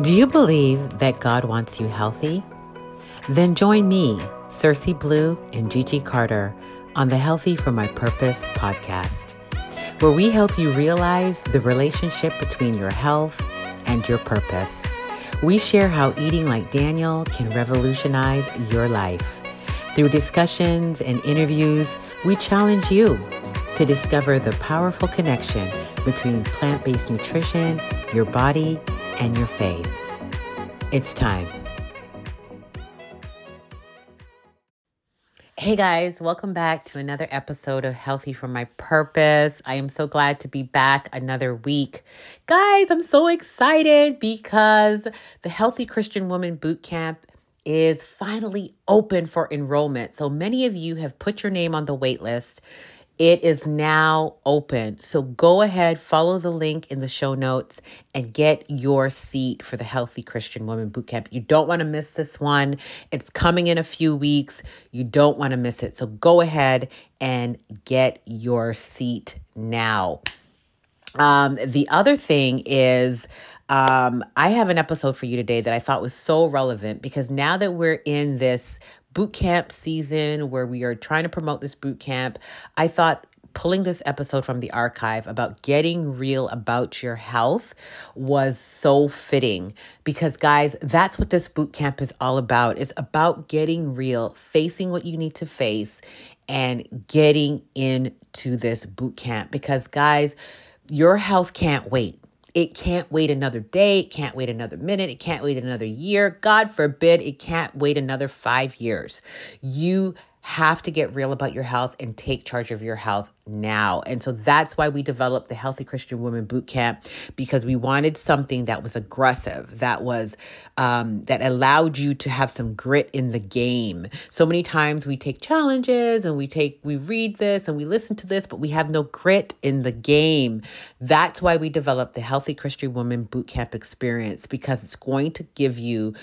Do you believe that God wants you healthy? Then join me, Cersei Blue, and Gigi Carter on the Healthy for My Purpose podcast, where we help you realize the relationship between your health and your purpose. We share how eating like Daniel can revolutionize your life. Through discussions and interviews, we challenge you to discover the powerful connection between plant based nutrition, your body, and your faith. It's time. Hey guys, welcome back to another episode of Healthy for My Purpose. I am so glad to be back another week. Guys, I'm so excited because the Healthy Christian Woman Boot Camp is finally open for enrollment. So many of you have put your name on the wait list. It is now open. So go ahead, follow the link in the show notes, and get your seat for the Healthy Christian Woman Bootcamp. You don't want to miss this one. It's coming in a few weeks. You don't want to miss it. So go ahead and get your seat now. Um, the other thing is, um, I have an episode for you today that I thought was so relevant because now that we're in this boot camp season where we are trying to promote this boot camp, I thought pulling this episode from the archive about getting real about your health was so fitting because guys that's what this boot camp is all about. It's about getting real facing what you need to face and getting into this boot camp because guys your health can't wait it can't wait another day. It can't wait another minute. It can't wait another year. God forbid it can't wait another five years. You have to get real about your health and take charge of your health now. And so that's why we developed the Healthy Christian Woman Boot Camp because we wanted something that was aggressive, that was um, that allowed you to have some grit in the game. So many times we take challenges and we take we read this and we listen to this, but we have no grit in the game. That's why we developed the Healthy Christian Woman Boot Camp experience because it's going to give you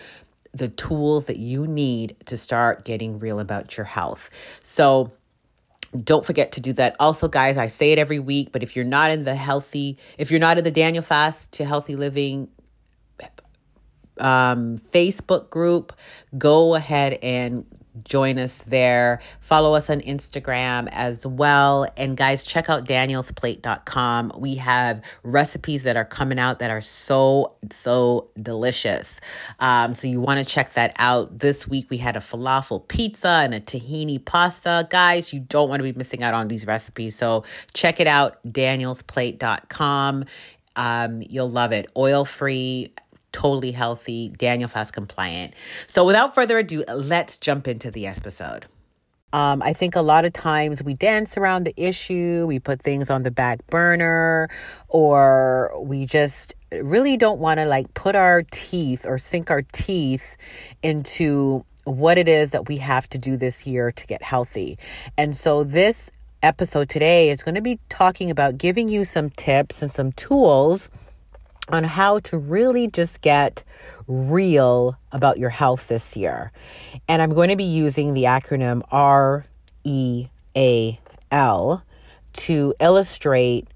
the tools that you need to start getting real about your health. So, don't forget to do that. Also, guys, I say it every week, but if you're not in the healthy, if you're not in the Daniel Fast to Healthy Living um, Facebook group, go ahead and join us there. Follow us on Instagram as well. And guys, check out danielsplate.com. We have recipes that are coming out that are so, so delicious. Um, so you want to check that out. This week we had a falafel pizza and a tahini pasta. Guys, you don't want to be missing out on these recipes. So check it out, danielsplate.com. Um, you'll love it. Oil free totally healthy, Daniel Fast compliant. So without further ado, let's jump into the episode. Um, I think a lot of times we dance around the issue, we put things on the back burner, or we just really don't want to like put our teeth or sink our teeth into what it is that we have to do this year to get healthy. And so this episode today is going to be talking about giving you some tips and some tools on how to really just get real about your health this year. And I'm going to be using the acronym R E A L to illustrate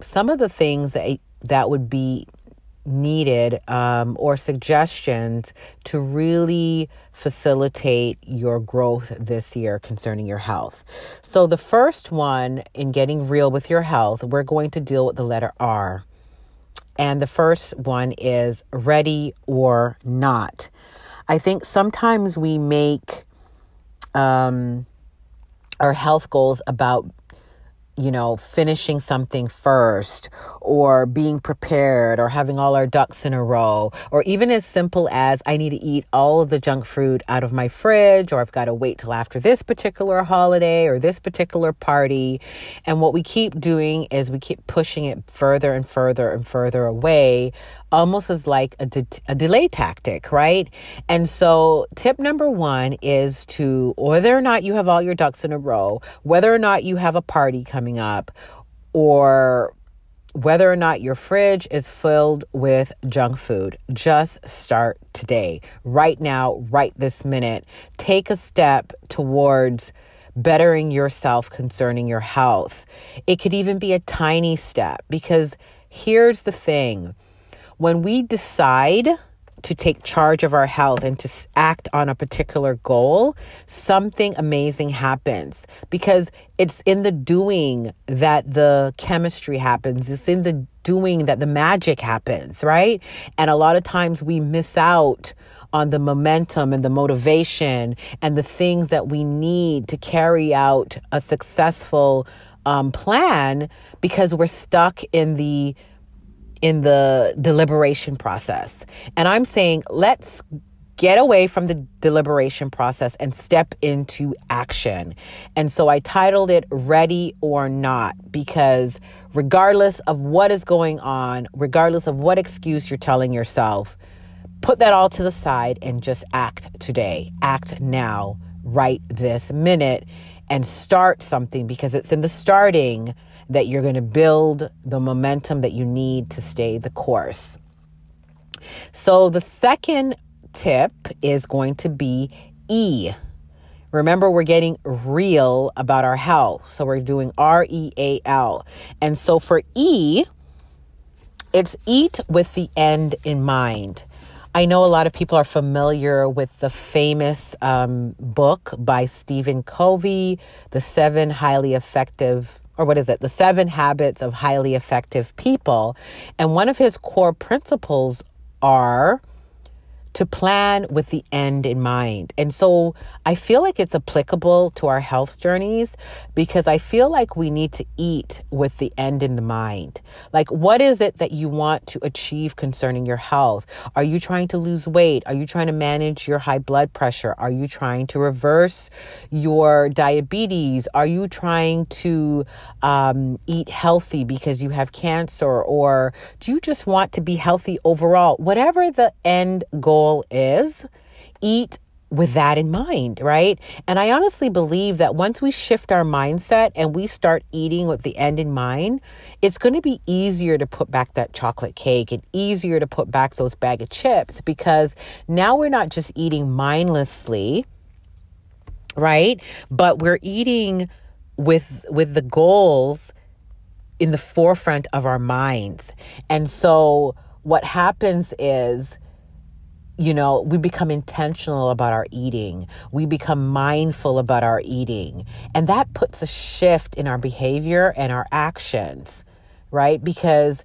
some of the things that that would be needed um, or suggestions to really facilitate your growth this year concerning your health. So, the first one in getting real with your health, we're going to deal with the letter R. And the first one is ready or not. I think sometimes we make um, our health goals about you know, finishing something first or being prepared or having all our ducks in a row, or even as simple as I need to eat all the junk food out of my fridge or I've got to wait till after this particular holiday or this particular party. And what we keep doing is we keep pushing it further and further and further away almost as like a, de- a delay tactic, right? And so, tip number one is to whether or not you have all your ducks in a row, whether or not you have a party coming up, or whether or not your fridge is filled with junk food, just start today, right now, right this minute. Take a step towards bettering yourself concerning your health. It could even be a tiny step because here's the thing when we decide to take charge of our health and to act on a particular goal, something amazing happens because it's in the doing that the chemistry happens. It's in the doing that the magic happens, right? And a lot of times we miss out on the momentum and the motivation and the things that we need to carry out a successful um, plan because we're stuck in the in the deliberation process. And I'm saying, let's get away from the deliberation process and step into action. And so I titled it Ready or Not because regardless of what is going on, regardless of what excuse you're telling yourself, put that all to the side and just act today. Act now, right this minute, and start something because it's in the starting that you're going to build the momentum that you need to stay the course. So, the second tip is going to be E. Remember, we're getting real about our health. So, we're doing R E A L. And so, for E, it's eat with the end in mind. I know a lot of people are familiar with the famous um, book by Stephen Covey, The Seven Highly Effective or what is it? The Seven Habits of Highly Effective People. And one of his core principles are to plan with the end in mind. And so I feel like it's applicable to our health journeys because I feel like we need to eat with the end in the mind. Like, what is it that you want to achieve concerning your health? Are you trying to lose weight? Are you trying to manage your high blood pressure? Are you trying to reverse your diabetes? Are you trying to um, eat healthy because you have cancer? Or do you just want to be healthy overall? Whatever the end goal goal is, eat with that in mind, right? And I honestly believe that once we shift our mindset and we start eating with the end in mind, it's going to be easier to put back that chocolate cake and easier to put back those bag of chips because now we're not just eating mindlessly, right? But we're eating with with the goals in the forefront of our minds. And so what happens is you know, we become intentional about our eating. We become mindful about our eating. And that puts a shift in our behavior and our actions, right? Because,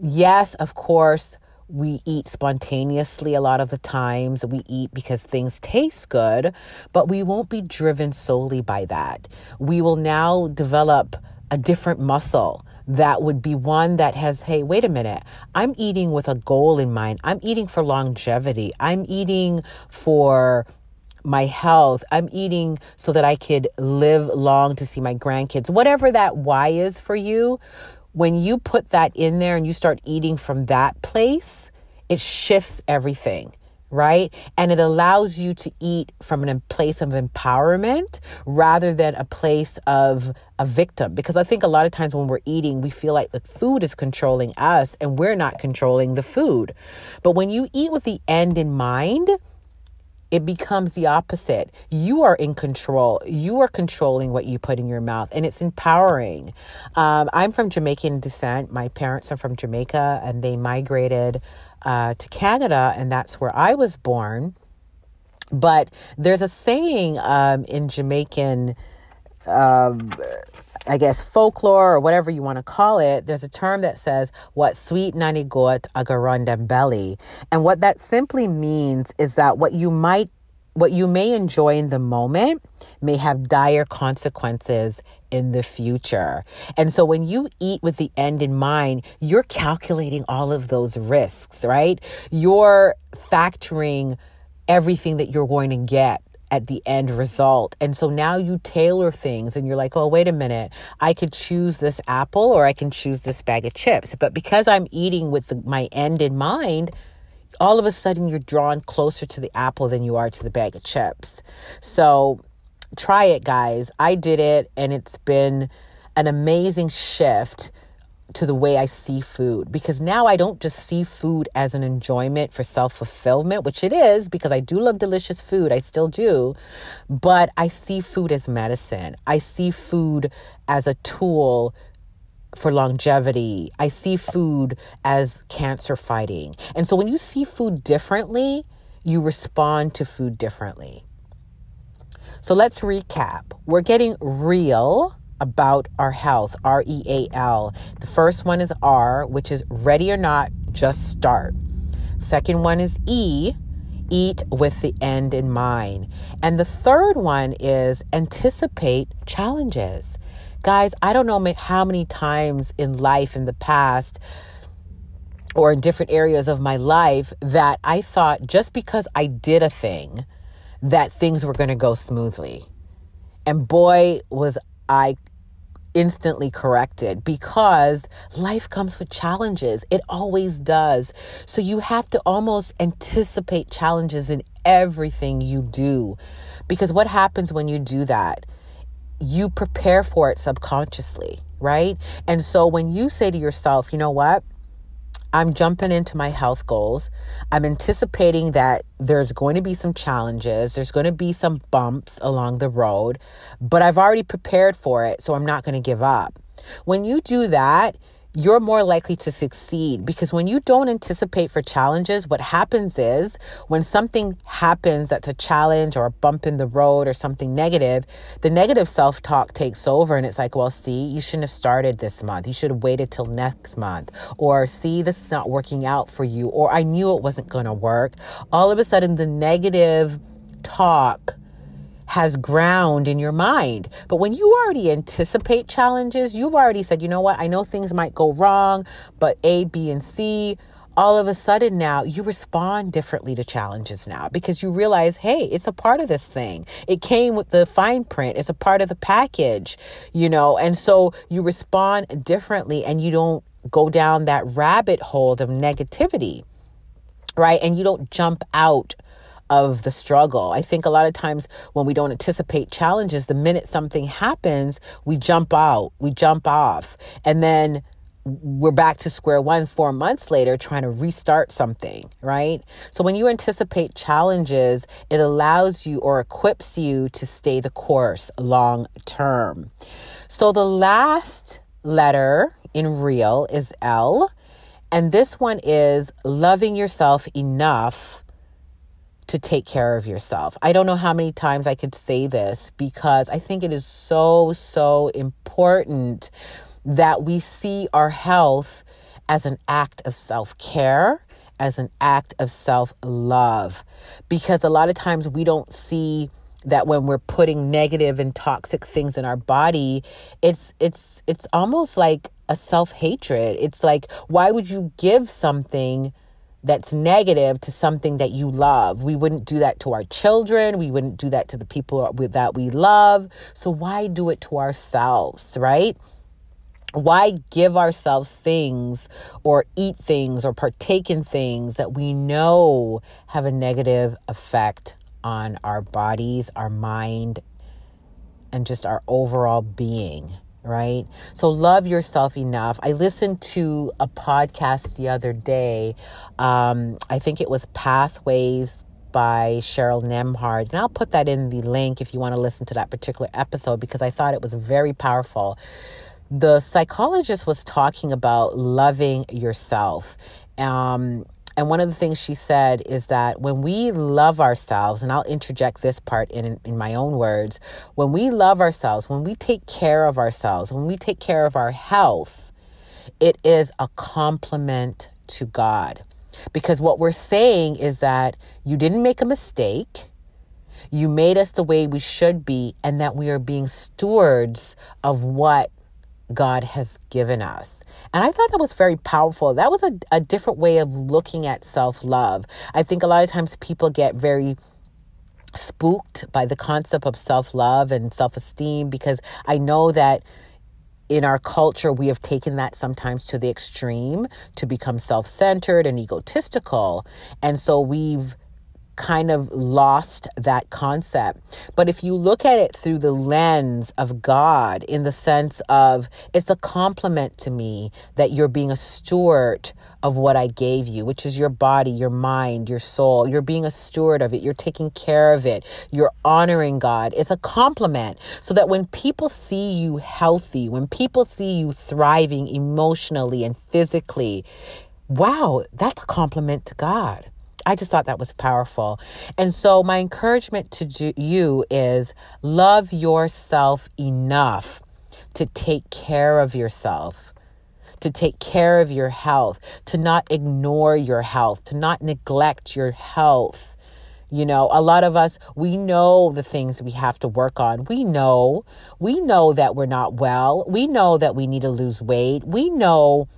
yes, of course, we eat spontaneously a lot of the times. We eat because things taste good, but we won't be driven solely by that. We will now develop a different muscle that would be one that has, hey, wait a minute, I'm eating with a goal in mind. I'm eating for longevity. I'm eating for my health. I'm eating so that I could live long to see my grandkids. Whatever that why is for you, when you put that in there and you start eating from that place, it shifts everything right? And it allows you to eat from a place of empowerment rather than a place of a victim. Because I think a lot of times when we're eating, we feel like the food is controlling us and we're not controlling the food. But when you eat with the end in mind, it becomes the opposite. You are in control. You are controlling what you put in your mouth, and it's empowering. Um, I'm from Jamaican descent. My parents are from Jamaica, and they migrated uh, to Canada, and that's where I was born. But there's a saying um, in Jamaican, um, I guess, folklore or whatever you want to call it. There's a term that says, What sweet nanny got a belly. And what that simply means is that what you might what you may enjoy in the moment may have dire consequences in the future. And so when you eat with the end in mind, you're calculating all of those risks, right? You're factoring everything that you're going to get at the end result. And so now you tailor things and you're like, oh, wait a minute, I could choose this apple or I can choose this bag of chips. But because I'm eating with the, my end in mind, all of a sudden you're drawn closer to the apple than you are to the bag of chips. So try it, guys. I did it, and it's been an amazing shift to the way I see food because now I don't just see food as an enjoyment for self fulfillment, which it is because I do love delicious food. I still do. But I see food as medicine. I see food as a tool for longevity. I see food as cancer fighting. And so when you see food differently, you respond to food differently. So let's recap. We're getting real about our health, R E A L. The first one is R, which is ready or not, just start. Second one is E, eat with the end in mind. And the third one is anticipate challenges. Guys, I don't know how many times in life in the past or in different areas of my life that I thought just because I did a thing that things were going to go smoothly. And boy, was I instantly corrected because life comes with challenges. It always does. So you have to almost anticipate challenges in everything you do. Because what happens when you do that? You prepare for it subconsciously, right? And so when you say to yourself, you know what? I'm jumping into my health goals. I'm anticipating that there's going to be some challenges, there's going to be some bumps along the road, but I've already prepared for it, so I'm not going to give up. When you do that, you're more likely to succeed because when you don't anticipate for challenges, what happens is when something happens that's a challenge or a bump in the road or something negative, the negative self talk takes over and it's like, well, see, you shouldn't have started this month. You should have waited till next month. Or, see, this is not working out for you. Or, I knew it wasn't going to work. All of a sudden, the negative talk has ground in your mind. But when you already anticipate challenges, you've already said, you know what, I know things might go wrong, but A, B, and C, all of a sudden now you respond differently to challenges now because you realize, hey, it's a part of this thing. It came with the fine print, it's a part of the package, you know, and so you respond differently and you don't go down that rabbit hole of negativity, right? And you don't jump out of the struggle. I think a lot of times when we don't anticipate challenges, the minute something happens, we jump out, we jump off, and then we're back to square one four months later trying to restart something, right? So when you anticipate challenges, it allows you or equips you to stay the course long term. So the last letter in real is L. And this one is loving yourself enough to take care of yourself. I don't know how many times I could say this because I think it is so, so important that we see our health as an act of self care, as an act of self love. Because a lot of times we don't see that when we're putting negative and toxic things in our body it's it's it's almost like a self-hatred it's like why would you give something that's negative to something that you love. We wouldn't do that to our children. We wouldn't do that to the people that we love. So why do it to ourselves, right? Why give ourselves things or eat things or partake in things that we know have a negative effect on our bodies, our mind, and just our overall being? Right? So love yourself enough. I listened to a podcast the other day. Um, I think it was Pathways by Cheryl Nembhard. And I'll put that in the link if you want to listen to that particular episode because I thought it was very powerful. The psychologist was talking about loving yourself. Um, and one of the things she said is that when we love ourselves, and I'll interject this part in, in my own words, when we love ourselves, when we take care of ourselves, when we take care of our health, it is a compliment to God. Because what we're saying is that you didn't make a mistake. You made us the way we should be, and that we are being stewards of what God has given us. And I thought that was very powerful. That was a, a different way of looking at self love. I think a lot of times people get very spooked by the concept of self love and self esteem because I know that in our culture, we have taken that sometimes to the extreme to become self centered and egotistical. And so we've kind of lost that concept. But if you look at it through the lens of God, in the sense of it's a compliment to me that you're being a steward of what I gave you, which is your body, your mind, your soul. You're being a steward of it. You're taking care of it. You're honoring God. It's a compliment so that when people see you healthy, when people see you thriving emotionally and physically, wow, that's a compliment to God. I just thought that was powerful. And so, my encouragement to you is love yourself enough to take care of yourself, to take care of your health, to not ignore your health, to not neglect your health. You know, a lot of us, we know the things we have to work on. We know, we know that we're not well. We know that we need to lose weight. We know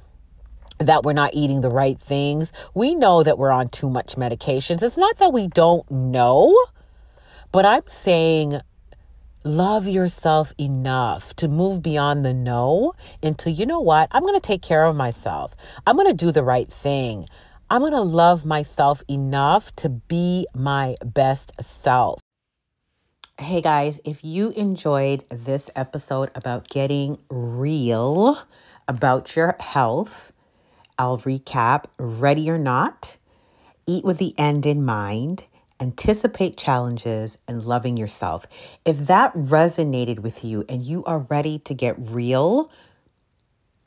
that we're not eating the right things. We know that we're on too much medications. It's not that we don't know, but I'm saying love yourself enough to move beyond the no into, you know what? I'm going to take care of myself. I'm going to do the right thing. I'm going to love myself enough to be my best self. Hey guys, if you enjoyed this episode about getting real about your health, I'll recap ready or not, eat with the end in mind, anticipate challenges, and loving yourself. If that resonated with you and you are ready to get real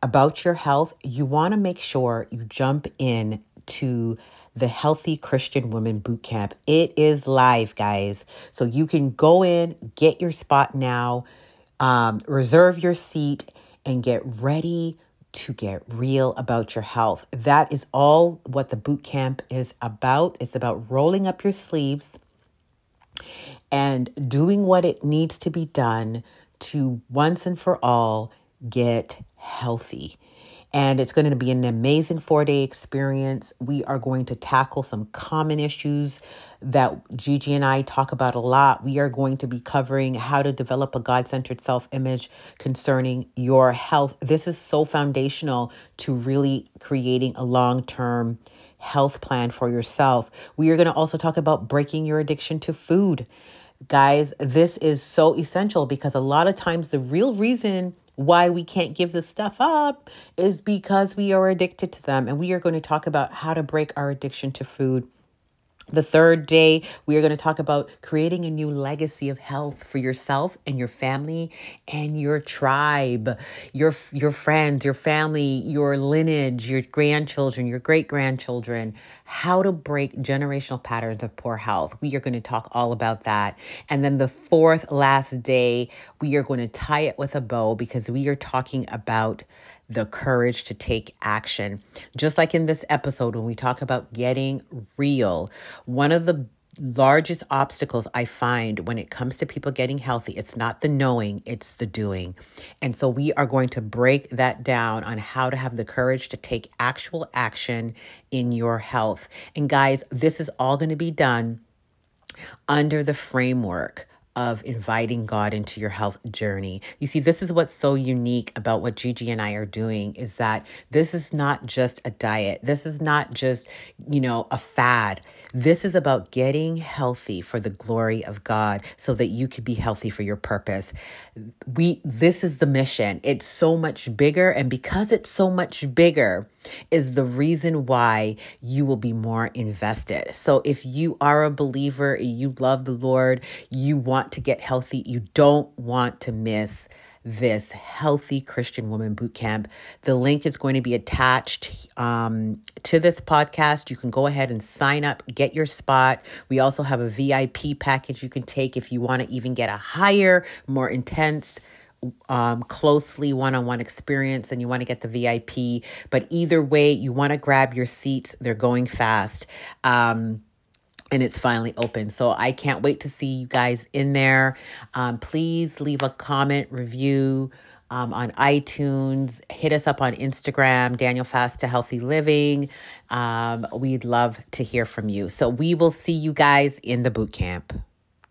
about your health, you want to make sure you jump in to the Healthy Christian Woman Bootcamp. It is live, guys. So you can go in, get your spot now, um, reserve your seat, and get ready to get real about your health. That is all what the boot camp is about. It's about rolling up your sleeves and doing what it needs to be done to once and for all get healthy and it's going to be an amazing four day experience. We are going to tackle some common issues that Gigi and I talk about a lot. We are going to be covering how to develop a God centered self image concerning your health. This is so foundational to really creating a long term health plan for yourself. We are going to also talk about breaking your addiction to food. Guys, this is so essential because a lot of times the real reason why we can't give this stuff up is because we are addicted to them. And we are going to talk about how to break our addiction to food the third day, we are going to talk about creating a new legacy of health for yourself and your family and your tribe, your your friends, your family, your lineage, your grandchildren, your great grandchildren. How to break generational patterns of poor health. We are going to talk all about that. And then the fourth last day, we are going to tie it with a bow because we are talking about the courage to take action. Just like in this episode, when we talk about getting real, one of the largest obstacles I find when it comes to people getting healthy, it's not the knowing, it's the doing. And so we are going to break that down on how to have the courage to take actual action in your health. And guys, this is all going to be done under the framework of inviting God into your health journey. You see, this is what's so unique about what Gigi and I are doing is that this is not just a diet. This is not just, you know, a fad. This is about getting healthy for the glory of God so that you could be healthy for your purpose. We this is the mission. It's so much bigger and because it's so much bigger, is the reason why you will be more invested. So if you are a believer, you love the Lord, you want to get healthy, you don't want to miss this healthy Christian woman boot camp. The link is going to be attached um, to this podcast. You can go ahead and sign up, get your spot. We also have a VIP package you can take if you want to even get a higher, more intense um, closely one on one experience and you want to get the VIP. But either way, you want to grab your seats. They're going fast. Um, and it's finally open. So I can't wait to see you guys in there. Um, please leave a comment, review um, on iTunes. Hit us up on Instagram, Daniel Fast to Healthy Living. Um, we'd love to hear from you. So we will see you guys in the boot camp.